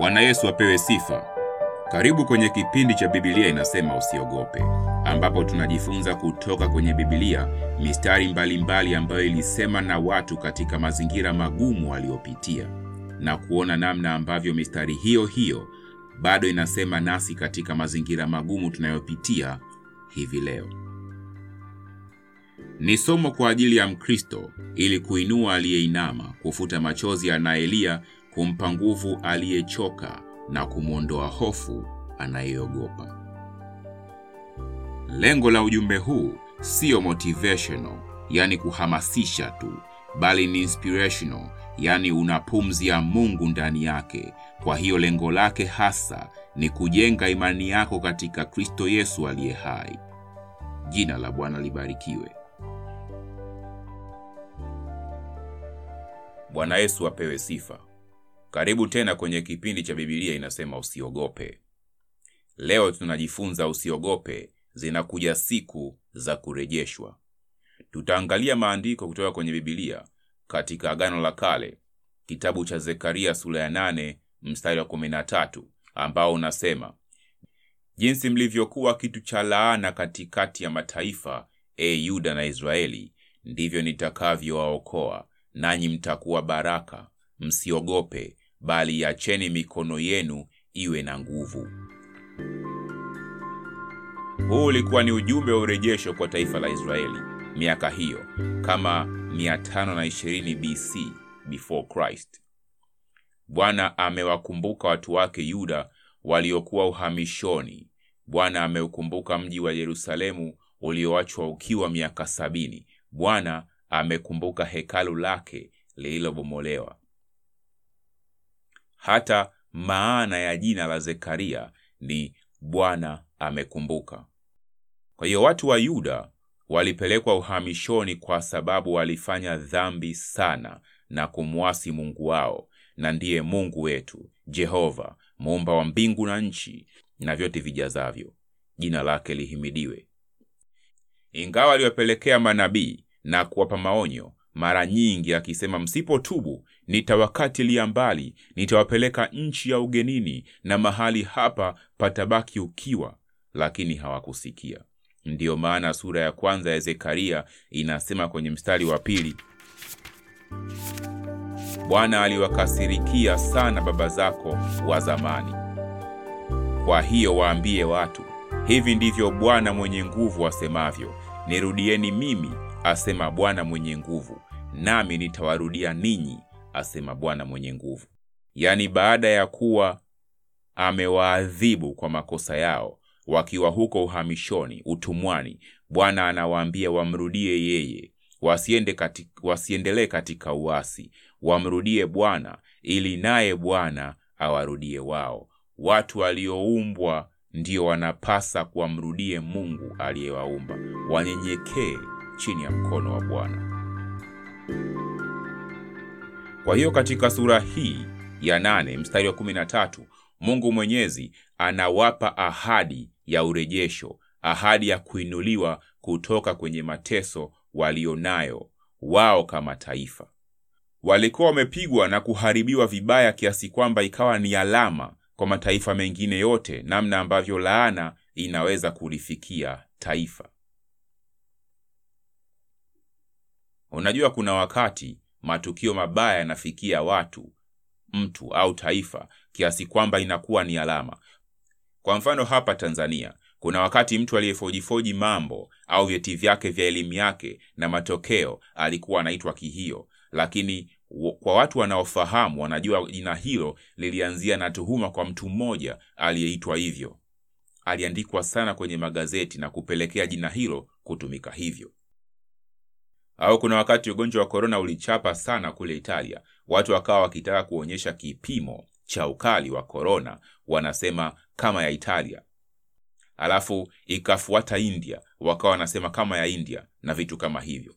Bwana Yesu apewe sifa. Karibu kwenye kipindi cha Biblia inasema usiogope, ambapo tunajifunza kutoka kwenye Biblia mistari mbalimbali mbali ambayo ilisema na watu katika mazingira magumu waliopitia na kuona namna ambavyo mistari hiyo hiyo bado inasema nasi katika mazingira magumu tunayopitia hivi leo. Ni somo kwa ajili ya Mkristo ili kuinua aliyeinama, kufuta machozi anayelia, kumpa nguvu aliyechoka na kumwondoa hofu anayeogopa. Lengo la ujumbe huu siyo motivational, yani kuhamasisha tu, bali ni inspirational, yani una pumzi ya Mungu ndani yake. Kwa hiyo lengo lake hasa ni kujenga imani yako katika Kristo Yesu aliye hai. Jina la Bwana libarikiwe. Bwana Yesu apewe sifa. Karibu tena kwenye kipindi cha Biblia inasema usiogope. Leo tunajifunza usiogope, zinakuja siku za kurejeshwa. Tutaangalia maandiko kutoka kwenye Biblia katika Agano la Kale, kitabu cha Zekaria sura ya nane mstari wa kumi na tatu ambao unasema jinsi mlivyokuwa kitu cha laana katikati ya mataifa, e Yuda na Israeli, ndivyo nitakavyowaokoa, nanyi mtakuwa baraka. Msiogope, bali acheni mikono yenu iwe na nguvu. Huu ulikuwa ni ujumbe wa urejesho kwa taifa la Israeli miaka hiyo kama 520 BC before Christ. Bwana amewakumbuka watu wake Yuda waliokuwa uhamishoni. Bwana ameukumbuka mji wa Yerusalemu ulioachwa ukiwa miaka sabini. Bwana amekumbuka hekalu lake lililobomolewa. Hata maana ya jina la Zekaria ni Bwana amekumbuka. Kwa hiyo watu wa Yuda walipelekwa uhamishoni kwa sababu walifanya dhambi sana na kumwasi Mungu wao, na ndiye Mungu wetu Jehova, muumba wa mbingu na nchi na vyote vijazavyo. Jina lake lihimidiwe. Ingawa aliwapelekea manabii na kuwapa maonyo mara nyingi akisema, msipotubu nitawakatilia mbali, nitawapeleka nchi ya ugenini na mahali hapa patabaki ukiwa, lakini hawakusikia. Ndiyo maana sura ya kwanza ya Zekaria inasema kwenye mstari wa pili, Bwana aliwakasirikia sana baba zako wa zamani. Kwa hiyo waambie watu, hivi ndivyo Bwana mwenye nguvu asemavyo, nirudieni mimi, asema Bwana mwenye nguvu, nami nitawarudia ninyi, asema Bwana mwenye nguvu. Yaani, baada ya kuwa amewaadhibu kwa makosa yao wakiwa huko uhamishoni, utumwani, Bwana anawaambia wamrudie yeye, wasiende kati, wasiendelee katika uasi, wamrudie Bwana ili naye Bwana awarudie wao. Watu walioumbwa ndio wanapasa kuwamrudie Mungu aliyewaumba, wanyenyekee chini ya mkono wa Bwana. Kwa hiyo katika sura hii ya nane mstari wa kumi na tatu Mungu Mwenyezi anawapa ahadi ya urejesho, ahadi ya kuinuliwa kutoka kwenye mateso walionayo wao kama taifa. Walikuwa wamepigwa na kuharibiwa vibaya kiasi kwamba ikawa ni alama kwa mataifa mengine yote namna ambavyo laana inaweza kulifikia taifa. Unajua, kuna wakati matukio mabaya yanafikia watu, mtu au taifa kiasi kwamba inakuwa ni alama. Kwa mfano, hapa Tanzania kuna wakati mtu aliyefojifoji mambo au vyeti vyake vya elimu yake na matokeo alikuwa anaitwa Kihio, lakini kwa watu wanaofahamu wanajua jina hilo lilianzia na tuhuma kwa mtu mmoja aliyeitwa hivyo. Aliandikwa sana kwenye magazeti na kupelekea jina hilo kutumika hivyo. Au kuna wakati ugonjwa wa korona ulichapa sana kule Italia, watu wakawa wakitaka kuonyesha kipimo cha ukali wa korona, wanasema kama ya Italia, alafu ikafuata India, wakawa wanasema kama ya India na vitu kama hivyo.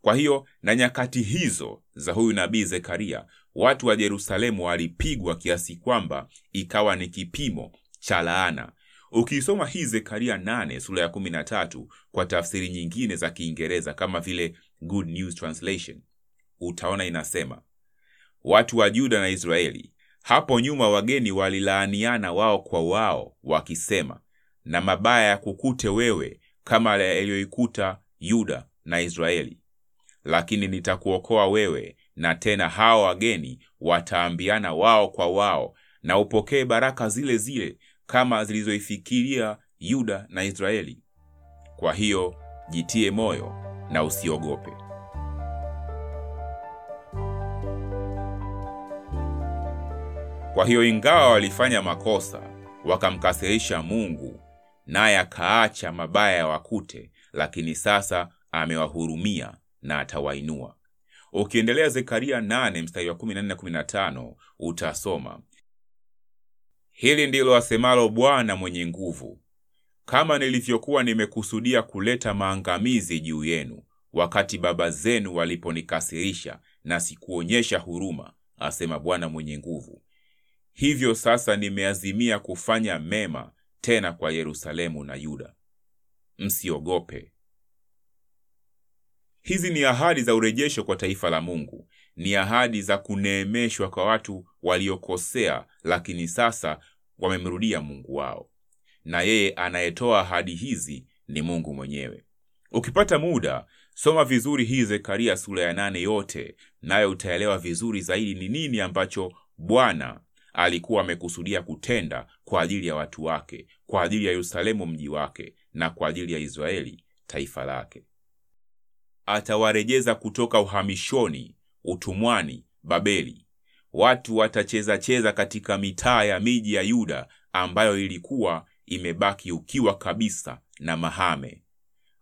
Kwa hiyo na nyakati hizo za huyu nabii Zekaria, watu wa Yerusalemu walipigwa kiasi kwamba ikawa ni kipimo cha laana. Ukiisoma hii Zekaria 8 sura ya 13 kwa tafsiri nyingine za Kiingereza kama vile Good News Translation, utaona inasema watu wa Yuda na Israeli Hapo nyuma wageni walilaaniana wao kwa wao, wakisema, na mabaya ya kukute wewe kama yaliyoikuta Yuda na Israeli. Lakini nitakuokoa wewe, na tena hao wageni wataambiana wao kwa wao, na upokee baraka zile zile kama zilizoifikiria Yuda na Israeli. Kwa hiyo jitie moyo na usiogope. Kwa hiyo ingawa walifanya makosa, wakamkasirisha Mungu, naye akaacha mabaya ya wakute, lakini sasa amewahurumia na atawainua. Ukiendelea Zekaria 8 mstari wa 14 na 15 utasoma, hili ndilo asemalo Bwana mwenye nguvu, kama nilivyokuwa nimekusudia kuleta maangamizi juu yenu wakati baba zenu waliponikasirisha na sikuonyesha huruma, asema Bwana mwenye nguvu, hivyo sasa nimeazimia kufanya mema tena kwa Yerusalemu na Yuda. Msiogope. Hizi ni ahadi za urejesho kwa taifa la Mungu, ni ahadi za kuneemeshwa kwa watu waliokosea, lakini sasa wamemrudia Mungu wao, na yeye anayetoa ahadi hizi ni Mungu mwenyewe. Ukipata muda, soma vizuri hii Zekaria sura ya nane yote, nayo utaelewa vizuri zaidi ni nini ambacho Bwana alikuwa amekusudia kutenda kwa ajili ya watu wake, kwa ajili ya Yerusalemu mji wake, na kwa ajili ya Israeli taifa lake. Atawarejeza kutoka uhamishoni, utumwani Babeli. Watu watacheza cheza katika mitaa ya miji ya Yuda ambayo ilikuwa imebaki ukiwa kabisa na mahame,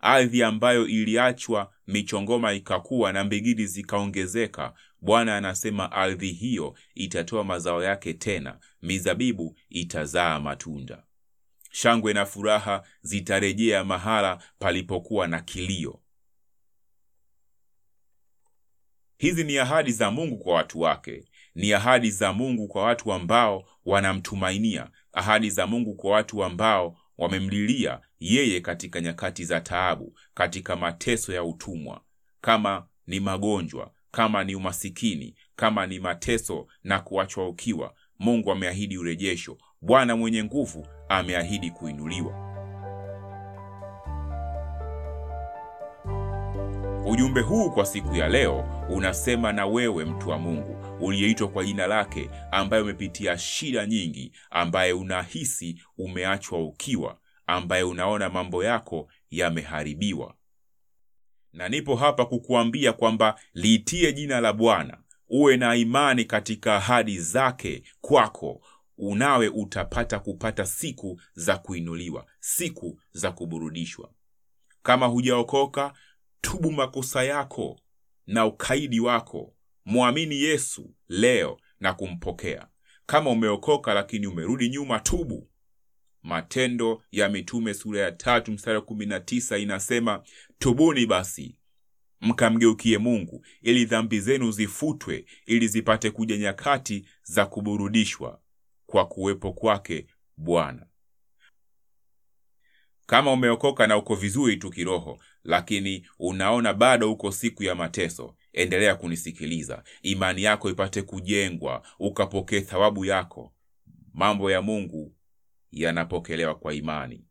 ardhi ambayo iliachwa michongoma ikakuwa na mbigidi zikaongezeka. Bwana anasema ardhi hiyo itatoa mazao yake tena, mizabibu itazaa matunda, shangwe na furaha zitarejea mahala palipokuwa na kilio. Hizi ni ahadi za Mungu kwa watu wake, ni ahadi za Mungu kwa watu ambao wanamtumainia, ahadi za Mungu kwa watu ambao wamemlilia yeye katika nyakati za taabu, katika mateso ya utumwa, kama ni magonjwa, kama ni umasikini, kama ni mateso na kuachwa ukiwa. Mungu ameahidi urejesho. Bwana mwenye nguvu ameahidi kuinuliwa. Ujumbe huu kwa siku ya leo unasema na wewe mtu wa Mungu uliyeitwa kwa jina lake, ambaye umepitia shida nyingi, ambaye unahisi umeachwa ukiwa, ambaye unaona mambo yako yameharibiwa. Na nipo hapa kukuambia kwamba liitie jina la Bwana, uwe na imani katika ahadi zake kwako, unawe utapata kupata siku za kuinuliwa, siku za kuburudishwa. Kama hujaokoka tubu makosa yako na ukaidi wako, mwamini Yesu leo na kumpokea. Kama umeokoka lakini umerudi nyuma, tubu. Matendo ya Mitume sura ya tatu mstari wa kumi na tisa inasema, tubuni basi mkamgeukie Mungu ili dhambi zenu zifutwe, ili zipate kuja nyakati za kuburudishwa kwa kuwepo kwake Bwana. Kama umeokoka na uko vizuri tu kiroho, lakini unaona bado uko siku ya mateso, endelea kunisikiliza, imani yako ipate kujengwa, ukapokee thawabu yako. Mambo ya Mungu yanapokelewa kwa imani.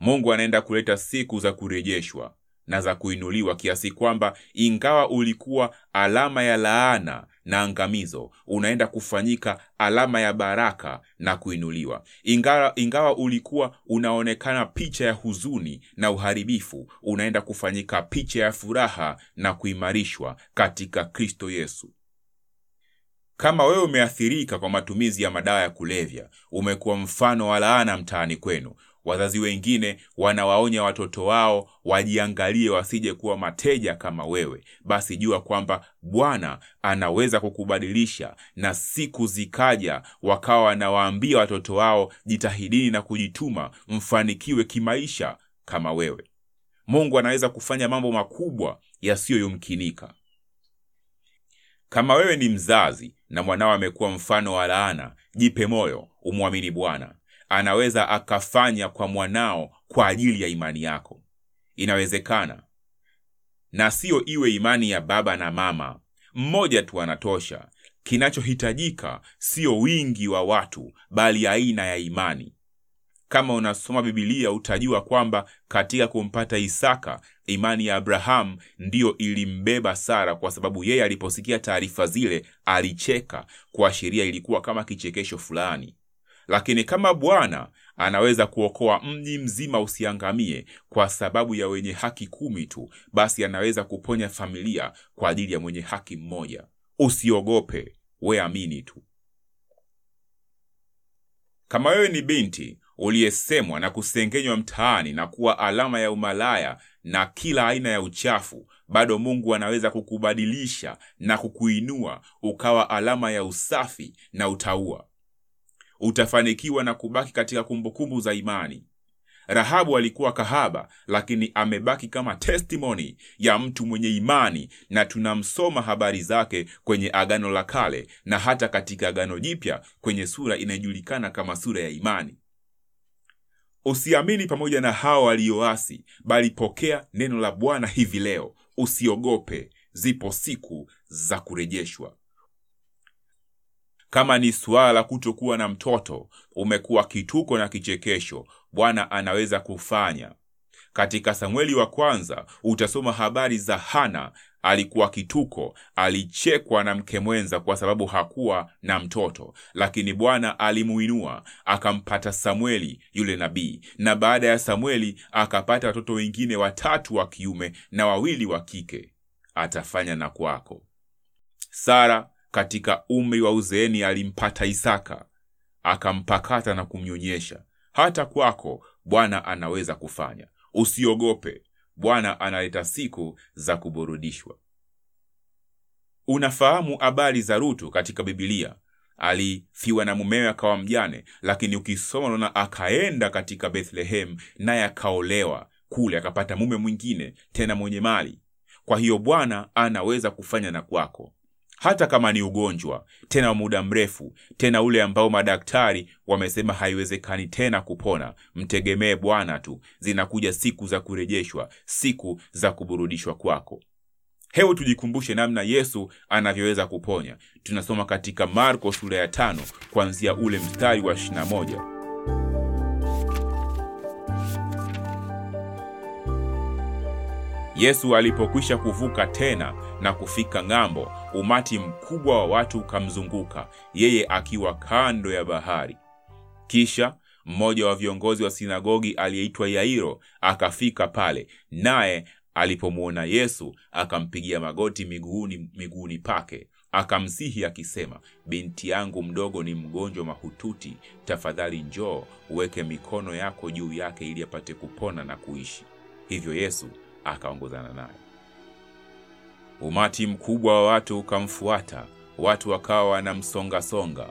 Mungu anaenda kuleta siku za kurejeshwa na za kuinuliwa, kiasi kwamba ingawa ulikuwa alama ya laana na angamizo, unaenda kufanyika alama ya baraka na kuinuliwa. Ingawa, ingawa ulikuwa unaonekana picha ya huzuni na uharibifu, unaenda kufanyika picha ya furaha na kuimarishwa katika Kristo Yesu. Kama wewe umeathirika kwa matumizi ya madawa ya kulevya, umekuwa mfano wa laana mtaani kwenu. Wazazi wengine wanawaonya watoto wao wajiangalie wasije kuwa mateja kama wewe. Basi jua kwamba Bwana anaweza kukubadilisha, na siku zikaja wakawa wanawaambia watoto wao, jitahidini na kujituma, mfanikiwe kimaisha kama wewe. Mungu anaweza kufanya mambo makubwa yasiyoyumkinika. Kama wewe ni mzazi na mwanao amekuwa mfano wa laana, jipe moyo, umwamini Bwana. Anaweza akafanya kwa mwanao kwa ajili ya imani yako. Inawezekana, na siyo iwe imani ya baba na mama, mmoja tu anatosha. kinachohitajika siyo wingi wa watu, bali aina ya imani. Kama unasoma Bibilia utajua kwamba katika kumpata Isaka, imani ya Abrahamu ndiyo ilimbeba Sara, kwa sababu yeye aliposikia taarifa zile alicheka, kuashiria ilikuwa kama kichekesho fulani. Lakini kama Bwana anaweza kuokoa mji mzima usiangamie kwa sababu ya wenye haki kumi tu, basi anaweza kuponya familia kwa ajili ya mwenye haki mmoja. Usiogope, we amini tu. Kama wewe ni binti uliyesemwa na kusengenywa mtaani na kuwa alama ya umalaya na kila aina ya uchafu, bado Mungu anaweza kukubadilisha na kukuinua ukawa alama ya usafi na utaua. Utafanikiwa na kubaki katika kumbukumbu za imani. Rahabu alikuwa kahaba, lakini amebaki kama testimoni ya mtu mwenye imani, na tunamsoma habari zake kwenye Agano la Kale na hata katika Agano Jipya kwenye sura inayojulikana kama sura ya imani. Usiamini pamoja na hao walioasi, bali pokea neno la Bwana hivi leo. Usiogope, zipo siku za kurejeshwa. Kama ni suala la kutokuwa na mtoto, umekuwa kituko na kichekesho, Bwana anaweza kufanya. Katika Samueli wa kwanza utasoma habari za Hana. Alikuwa kituko, alichekwa na mke mwenza kwa sababu hakuwa na mtoto, lakini Bwana alimuinua akampata Samueli yule nabii, na baada ya Samueli akapata watoto wengine watatu wa kiume na wawili wa kike. Atafanya na kwako. Sara katika umri wa uzeeni alimpata Isaka, akampakata na kumnyonyesha. Hata kwako Bwana anaweza kufanya. Usiogope, Bwana analeta siku za kuburudishwa. Unafahamu habari za Rutu katika Bibilia. Alifiwa na mumewe akawa mjane, lakini ukisoma unaona akaenda katika Bethlehem naye akaolewa kule, akapata mume mwingine tena mwenye mali. Kwa hiyo Bwana anaweza kufanya na kwako hata kama ni ugonjwa tena wa muda mrefu, tena ule ambao madaktari wamesema haiwezekani tena kupona. Mtegemee Bwana tu, zinakuja siku za kurejeshwa, siku za kuburudishwa kwako. Hebu tujikumbushe namna Yesu anavyoweza kuponya. Tunasoma katika Marko sura ya tano kuanzia ule mstari wa 21. Yesu alipokwisha kuvuka tena na kufika ng'ambo, umati mkubwa wa watu ukamzunguka yeye akiwa kando ya bahari. Kisha mmoja wa viongozi wa sinagogi aliyeitwa Yairo akafika pale, naye alipomwona Yesu akampigia magoti miguuni miguuni pake akamsihi akisema, binti yangu mdogo ni mgonjwa mahututi, tafadhali njoo uweke mikono yako juu yake ili apate kupona na kuishi. Hivyo Yesu akaongozana naye. Umati mkubwa wa watu ukamfuata, watu wakawa wanamsongasonga.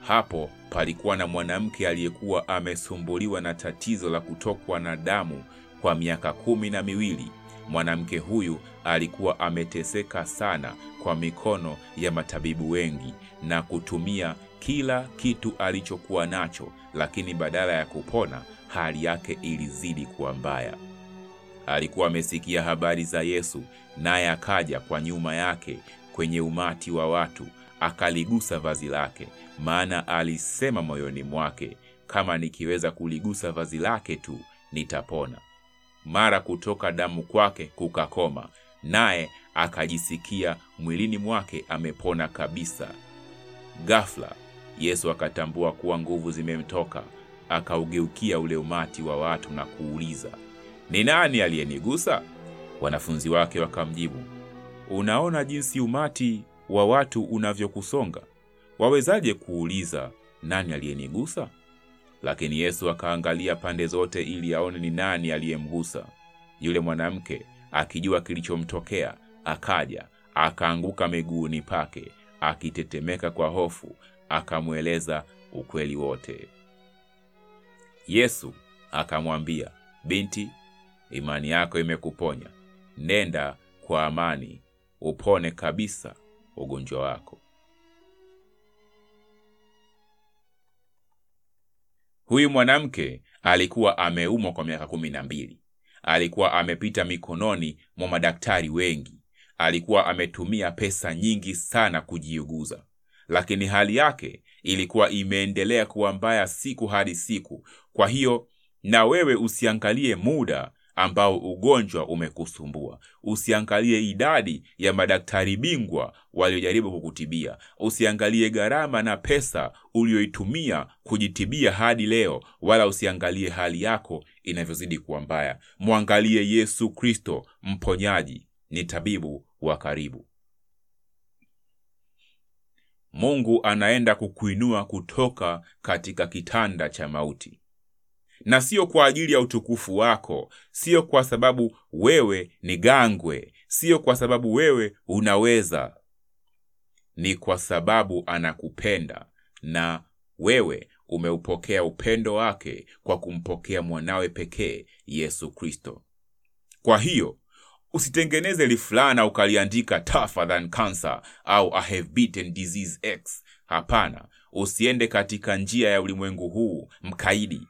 Hapo palikuwa na mwanamke aliyekuwa amesumbuliwa na tatizo la kutokwa na damu kwa miaka kumi na miwili. Mwanamke huyu alikuwa ameteseka sana kwa mikono ya matabibu wengi na kutumia kila kitu alichokuwa nacho, lakini badala ya kupona, hali yake ilizidi kuwa mbaya. Alikuwa amesikia habari za Yesu, naye akaja kwa nyuma yake kwenye umati wa watu, akaligusa vazi lake, maana alisema moyoni mwake, kama nikiweza kuligusa vazi lake tu nitapona. Mara kutoka damu kwake kukakoma, naye akajisikia mwilini mwake amepona kabisa. Ghafla Yesu akatambua kuwa nguvu zimemtoka, akaugeukia ule umati wa watu na kuuliza, ni nani aliyenigusa? Wanafunzi wake wakamjibu, unaona jinsi umati wa watu unavyokusonga, wawezaje kuuliza nani aliyenigusa? Lakini Yesu akaangalia pande zote ili aone ni nani aliyemgusa. Yule mwanamke akijua kilichomtokea, akaja akaanguka miguuni pake, akitetemeka kwa hofu, akamweleza ukweli wote. Yesu akamwambia, binti, imani yako imekuponya, nenda kwa amani, upone kabisa ugonjwa wako. Huyu mwanamke alikuwa ameumwa kwa miaka kumi na mbili. Alikuwa amepita mikononi mwa madaktari wengi. Alikuwa ametumia pesa nyingi sana kujiuguza, lakini hali yake ilikuwa imeendelea kuwa mbaya siku hadi siku. Kwa hiyo na wewe usiangalie muda ambao ugonjwa umekusumbua. Usiangalie idadi ya madaktari bingwa waliojaribu kukutibia. Usiangalie gharama na pesa ulioitumia kujitibia hadi leo, wala usiangalie hali yako inavyozidi kuwa mbaya. Mwangalie Yesu Kristo, mponyaji, ni tabibu wa karibu. Mungu anaenda kukuinua kutoka katika kitanda cha mauti na sio kwa ajili ya utukufu wako, sio kwa sababu wewe ni gangwe, sio kwa sababu wewe unaweza. Ni kwa sababu anakupenda na wewe umeupokea upendo wake kwa kumpokea mwanawe pekee Yesu Kristo. Kwa hiyo usitengeneze lifulana ukaliandika tougher than cancer au I have beaten disease X. Hapana, usiende katika njia ya ulimwengu huu mkaidi.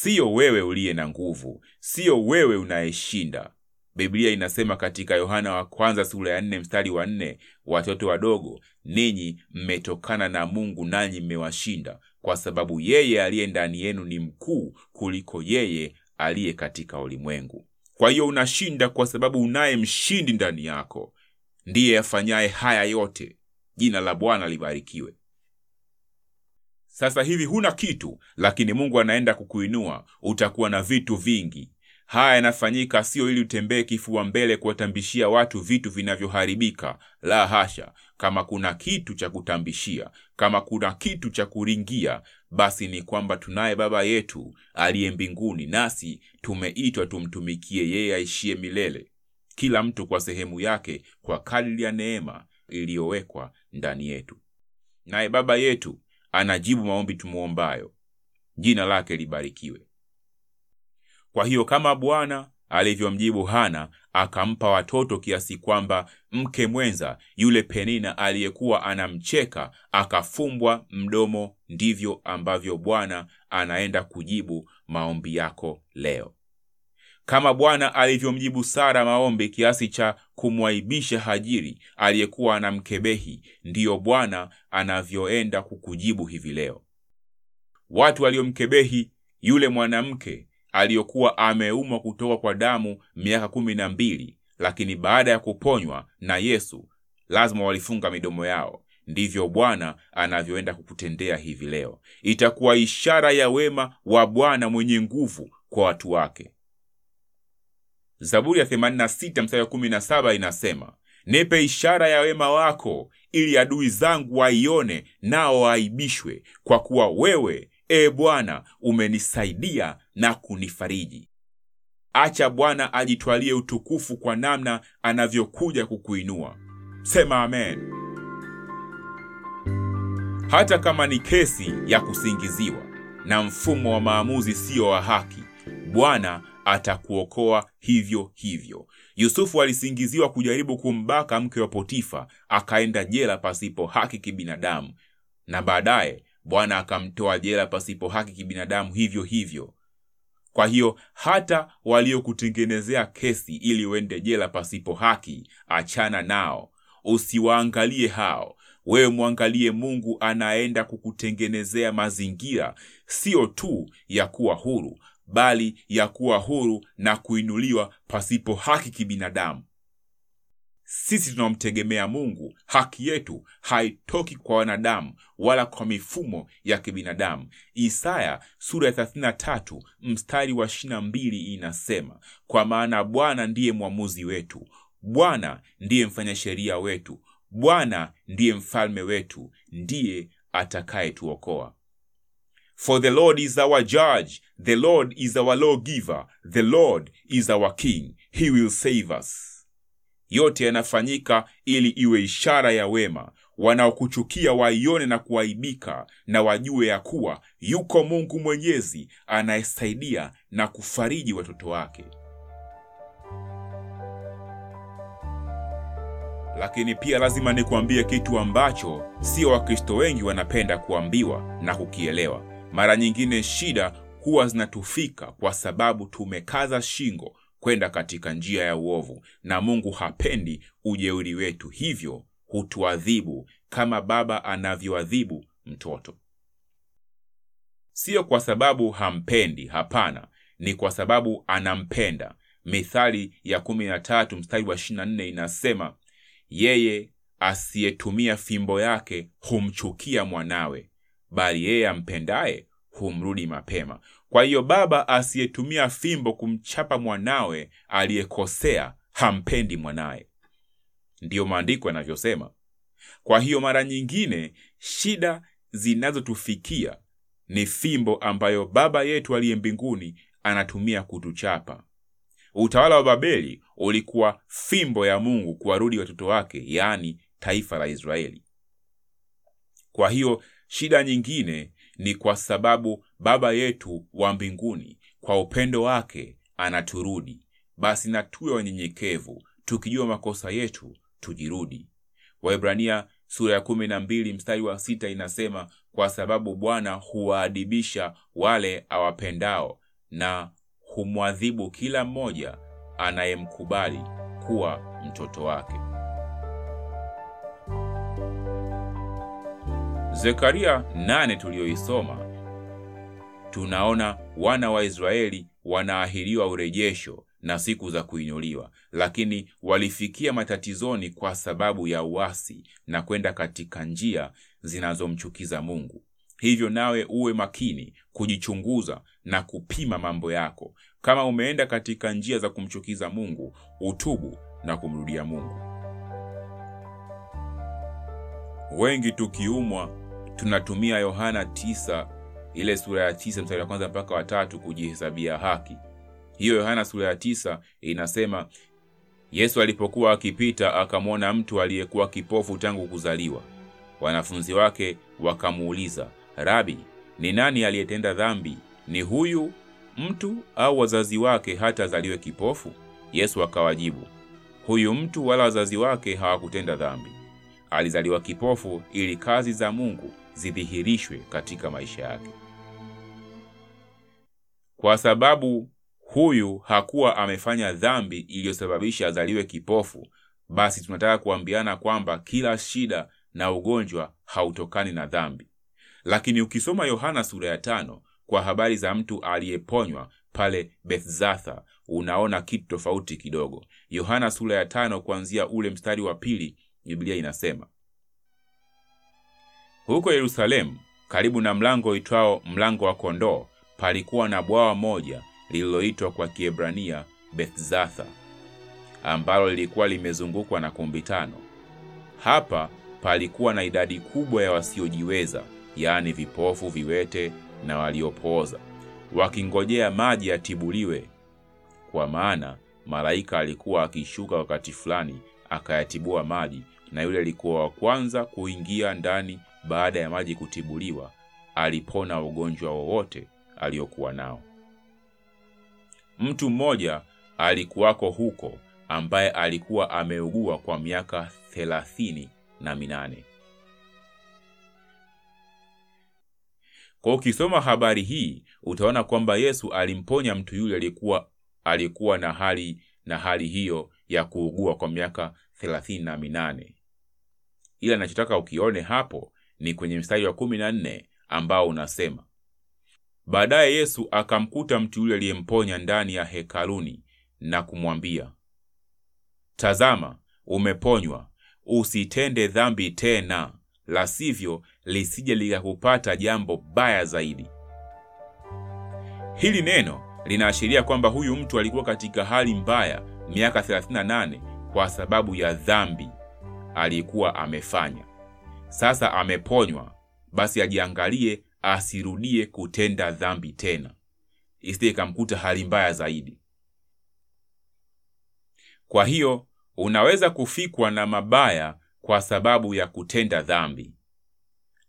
Siyo wewe uliye na nguvu, siyo wewe unayeshinda. Biblia inasema katika Yohana wa kwanza sura ya nne mstari wa nne watoto wadogo, ninyi mmetokana na Mungu nanyi mmewashinda, kwa sababu yeye aliye ndani yenu ni mkuu kuliko yeye aliye katika ulimwengu. Kwa hiyo unashinda kwa sababu unaye mshindi ndani yako, ndiye afanyaye haya yote. Jina la Bwana libarikiwe. Sasa hivi huna kitu, lakini Mungu anaenda kukuinua. Utakuwa na vitu vingi. Haya yanafanyika sio ili utembee kifua mbele kuwatambishia watu vitu vinavyoharibika. La hasha! Kama kuna kitu cha kutambishia, kama kuna kitu cha kuringia, basi ni kwamba tunaye Baba yetu aliye mbinguni, nasi tumeitwa tumtumikie yeye aishiye milele, kila mtu kwa sehemu yake, kwa kadiri ya neema iliyowekwa ndani yetu. Naye Baba yetu anajibu maombi tumuombayo. Jina lake libarikiwe. Kwa hiyo kama Bwana alivyomjibu Hana akampa watoto kiasi kwamba mke mwenza yule Penina aliyekuwa anamcheka akafumbwa mdomo, ndivyo ambavyo Bwana anaenda kujibu maombi yako leo. Kama Bwana alivyomjibu Sara maombi kiasi cha kumwaibisha Hajiri aliyekuwa anamkebehi, ndiyo Bwana anavyoenda kukujibu hivi leo. Watu waliomkebehi yule mwanamke aliyokuwa ameumwa kutoka kwa damu miaka kumi na mbili, lakini baada ya kuponywa na Yesu lazima walifunga midomo yao. Ndivyo Bwana anavyoenda kukutendea hivi leo. Itakuwa ishara ya wema wa Bwana mwenye nguvu kwa watu wake. Zaburi ya 86 mstari wa 17 inasema, nipe ishara ya wema wako, ili adui zangu waione, nao waaibishwe, kwa kuwa wewe e Bwana umenisaidia na kunifariji. Acha Bwana ajitwalie utukufu kwa namna anavyokuja kukuinua. Sema amen. Hata kama ni kesi ya kusingiziwa na mfumo wa maamuzi siyo wa haki, Bwana atakuokoa hivyo hivyo. Yusufu alisingiziwa kujaribu kumbaka mke wa Potifa, akaenda jela pasipo haki kibinadamu, na baadaye Bwana akamtoa jela pasipo haki kibinadamu hivyo hivyo. Kwa hiyo hata waliokutengenezea kesi ili uende jela pasipo haki, achana nao, usiwaangalie hao. Wewe mwangalie Mungu anaenda kukutengenezea mazingira siyo tu ya kuwa huru, bali ya kuwa huru na kuinuliwa pasipo haki kibinadamu. Sisi tunamtegemea Mungu. Haki yetu haitoki kwa wanadamu wala kwa mifumo ya kibinadamu. Isaya sura ya 33 mstari wa 22 inasema, kwa maana Bwana ndiye mwamuzi wetu, Bwana ndiye mfanya sheria wetu, Bwana ndiye mfalme wetu, ndiye atakayetuokoa. For the Lord is our judge, the Lord is our lawgiver, the Lord is our king, he will save us. Yote yanafanyika ili iwe ishara ya wema. Wanaokuchukia waione na kuaibika, na wajue ya kuwa yuko Mungu Mwenyezi anayesaidia na kufariji watoto wake. Lakini pia lazima nikuambie kitu ambacho sio Wakristo wengi wanapenda kuambiwa na kukielewa. Mara nyingine shida huwa zinatufika kwa sababu tumekaza shingo kwenda katika njia ya uovu, na Mungu hapendi ujeuri wetu, hivyo hutuadhibu kama baba anavyoadhibu mtoto. Siyo kwa sababu hampendi, hapana, ni kwa sababu anampenda. Mithali ya 13 mstari wa 24 inasema, yeye asiyetumia fimbo yake humchukia mwanawe, bali yeye ampendaye humrudi mapema. Kwa hiyo baba asiyetumia fimbo kumchapa mwanawe aliyekosea hampendi mwanaye. Ndiyo maandiko yanavyosema. Kwa hiyo mara nyingine shida zinazotufikia ni fimbo ambayo baba yetu aliye mbinguni anatumia kutuchapa. Utawala wa Babeli ulikuwa fimbo ya Mungu kuwarudi watoto wake, yaani taifa la Israeli. Kwa hiyo shida nyingine ni kwa sababu baba yetu wa mbinguni kwa upendo wake anaturudi. Basi na tuwe wanyenyekevu, tukijua makosa yetu tujirudi. Waebrania sura ya kumi na mbili mstari wa sita inasema, kwa sababu Bwana huwaadibisha wale awapendao na humwadhibu kila mmoja anayemkubali kuwa mtoto wake. Zekaria nane tuliyoisoma, tunaona wana wa Israeli wanaahiriwa urejesho na siku za kuinuliwa, lakini walifikia matatizoni kwa sababu ya uasi na kwenda katika njia zinazomchukiza Mungu. Hivyo nawe uwe makini kujichunguza na kupima mambo yako. Kama umeenda katika njia za kumchukiza Mungu, utubu na kumrudia Mungu. Wengi tukiumwa tunatumia Yohana tisa, ile sura ya tisa mstari wa kwanza mpaka watatu kujihesabia haki. Hiyo Yohana sura ya tisa inasema, Yesu alipokuwa akipita akamwona mtu aliyekuwa kipofu tangu kuzaliwa. Wanafunzi wake wakamuuliza, Rabi, ni nani aliyetenda dhambi, ni huyu mtu au wazazi wake hata azaliwe kipofu? Yesu akawajibu, huyu mtu wala wazazi wake hawakutenda dhambi. Alizaliwa kipofu ili kazi za Mungu zidhihirishwe katika maisha yake. Kwa sababu huyu hakuwa amefanya dhambi iliyosababisha azaliwe kipofu, basi tunataka kuambiana kwamba kila shida na ugonjwa hautokani na dhambi. Lakini ukisoma Yohana sura ya tano kwa habari za mtu aliyeponywa pale Bethzatha, unaona kitu tofauti kidogo. Yohana sura ya tano ule mstari wa pili, inasema huko Yerusalemu, karibu na mlango uitwao mlango wa kondoo, palikuwa na bwawa moja lililoitwa kwa Kiebrania Bethzatha, ambalo lilikuwa limezungukwa na kumbi tano. Hapa palikuwa na idadi kubwa ya wasiojiweza, yaani vipofu, viwete na waliopooza, wakingojea maji yatibuliwe, kwa maana malaika alikuwa akishuka wakati fulani akayatibua maji, na yule alikuwa wa kwanza kuingia ndani baada ya maji kutibuliwa alipona ugonjwa wowote aliokuwa nao. Mtu mmoja alikuwako huko ambaye alikuwa ameugua kwa miaka thelathini na minane. Kwa ukisoma habari hii utaona kwamba Yesu alimponya mtu yule alikuwa alikuwa na hali na hali hiyo ya kuugua kwa miaka thelathini na minane. Ila nachotaka ukione hapo ni kwenye mstari wa kumi na nne ambao unasema Baadaye Yesu akamkuta mtu yule aliyemponya ndani ya hekaluni na kumwambia, Tazama, umeponywa, usitende dhambi tena, la sivyo lisije likakupata jambo baya zaidi. Hili neno linaashiria kwamba huyu mtu alikuwa katika hali mbaya miaka 38 kwa sababu ya dhambi alikuwa amefanya. Sasa ameponywa, basi ajiangalie asirudie kutenda dhambi tena, isije ikamkuta hali mbaya zaidi. Kwa hiyo unaweza kufikwa na mabaya kwa sababu ya kutenda dhambi,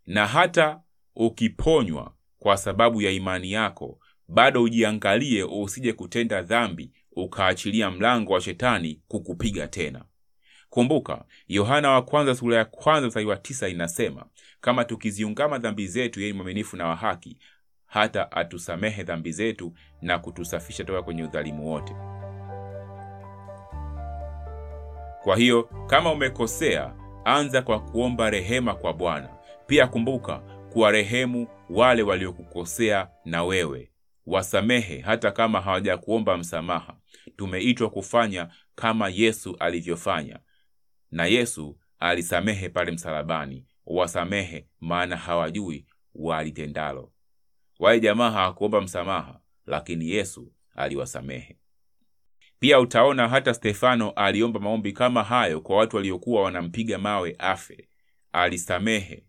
na hata ukiponywa kwa sababu ya imani yako, bado ujiangalie usije kutenda dhambi ukaachilia mlango wa shetani kukupiga tena. Kumbuka, Yohana wa kwanza sura ya kwanza mstari wa tisa inasema, kama tukiziungama dhambi zetu, yeye ni mwaminifu na wa haki, hata atusamehe dhambi zetu na kutusafisha toka kwenye udhalimu wote. Kwa hiyo kama umekosea anza kwa kuomba rehema kwa Bwana. Pia kumbuka kuwarehemu wale waliokukosea na wewe wasamehe, hata kama hawajakuomba msamaha. Tumeitwa kufanya kama Yesu alivyofanya, na Yesu alisamehe pale msalabani. Wasamehe, maana hawajui walitendalo. Wale jamaa hawakuomba msamaha, lakini Yesu aliwasamehe. Pia utaona hata Stefano aliomba maombi kama hayo kwa watu waliokuwa wanampiga mawe afe. Alisamehe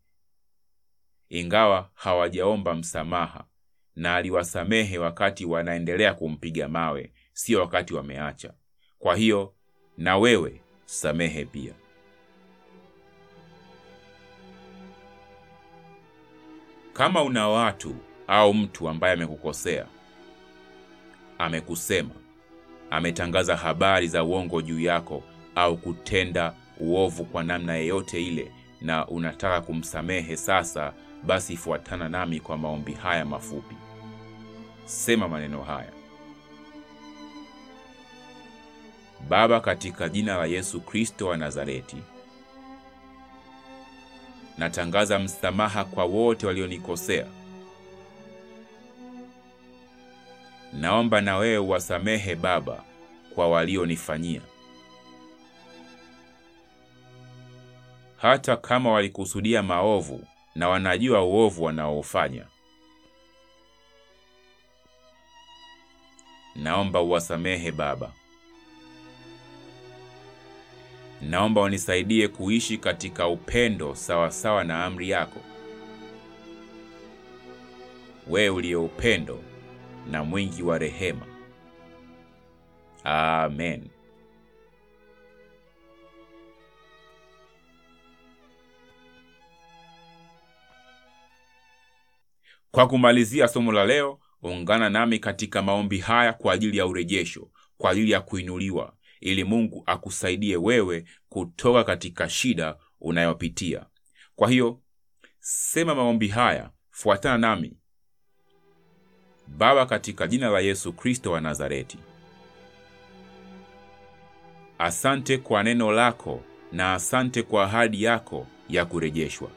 ingawa hawajaomba msamaha, na aliwasamehe wakati wanaendelea kumpiga mawe, sio wakati wameacha. Kwa hiyo na wewe samehe pia. Kama una watu au mtu ambaye amekukosea, amekusema, ametangaza habari za uongo juu yako au kutenda uovu kwa namna yeyote ile, na unataka kumsamehe sasa, basi fuatana nami kwa maombi haya mafupi. Sema maneno haya: Baba, katika jina la Yesu Kristo wa Nazareti, natangaza msamaha kwa wote walionikosea. Naomba na wewe uwasamehe Baba kwa walionifanyia, hata kama walikusudia maovu na wanajua uovu wanaofanya. Naomba uwasamehe Baba. Naomba unisaidie kuishi katika upendo sawasawa sawa na amri yako, wewe uliye upendo na mwingi wa rehema. Amen. Kwa kumalizia somo la leo, ungana nami katika maombi haya kwa ajili ya urejesho, kwa ajili ya kuinuliwa, ili Mungu akusaidie wewe kutoka katika shida unayopitia. Kwa hiyo sema maombi haya, fuatana nami. Baba, katika jina la Yesu Kristo wa Nazareti, asante kwa neno lako na asante kwa ahadi yako ya kurejeshwa.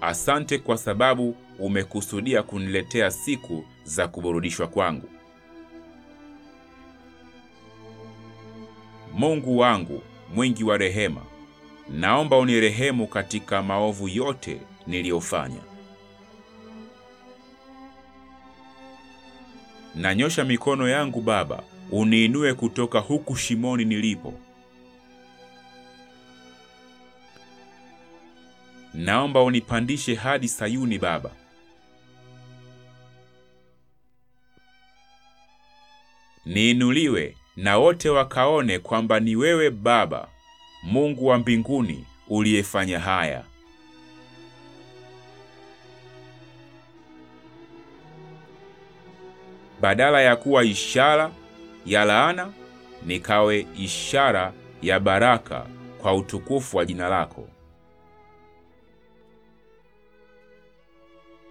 Asante kwa sababu umekusudia kuniletea siku za kuburudishwa kwangu. Mungu wangu mwingi wa rehema, naomba unirehemu katika maovu yote niliyofanya. Nanyosha mikono yangu Baba, uniinue kutoka huku shimoni nilipo. Naomba unipandishe hadi Sayuni Baba. Niinuliwe na wote wakaone kwamba ni wewe Baba, Mungu wa mbinguni uliyefanya haya. Badala ya kuwa ishara ya laana, nikawe ishara ya baraka kwa utukufu wa jina lako.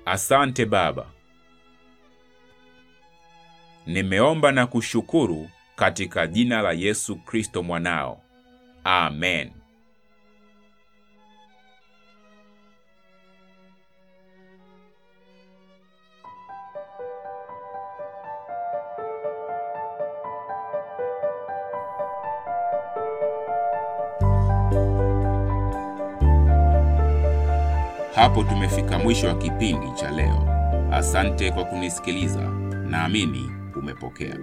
Asante Baba. Nimeomba na kushukuru katika jina la Yesu Kristo mwanao. Amen. Hapo tumefika mwisho wa kipindi cha leo. Asante kwa kunisikiliza. Naamini umepokea.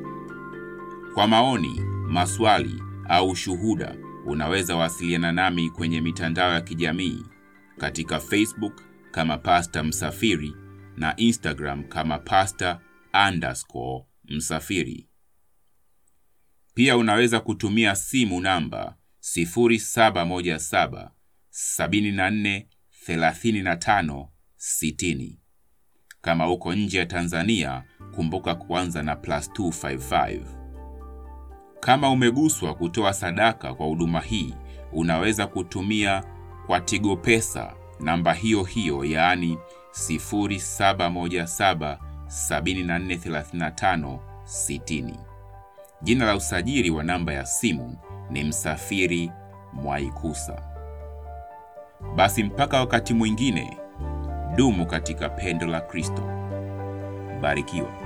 Kwa maoni, maswali au shuhuda, unaweza wasiliana nami kwenye mitandao ya kijamii katika Facebook kama Pasta Msafiri na Instagram kama Pasta underscore Msafiri. Pia unaweza kutumia simu namba 0717 74 35 60. Kama uko nje ya Tanzania, kumbuka kuanza na plus 255. Kama umeguswa kutoa sadaka kwa huduma hii, unaweza kutumia kwa Tigo Pesa namba hiyo hiyo, yaani 0717 7435 60. Jina la usajili wa namba ya simu ni msafiri Mwaikusa. Basi mpaka wakati mwingine, dumu katika pendo la Kristo. Barikiwa.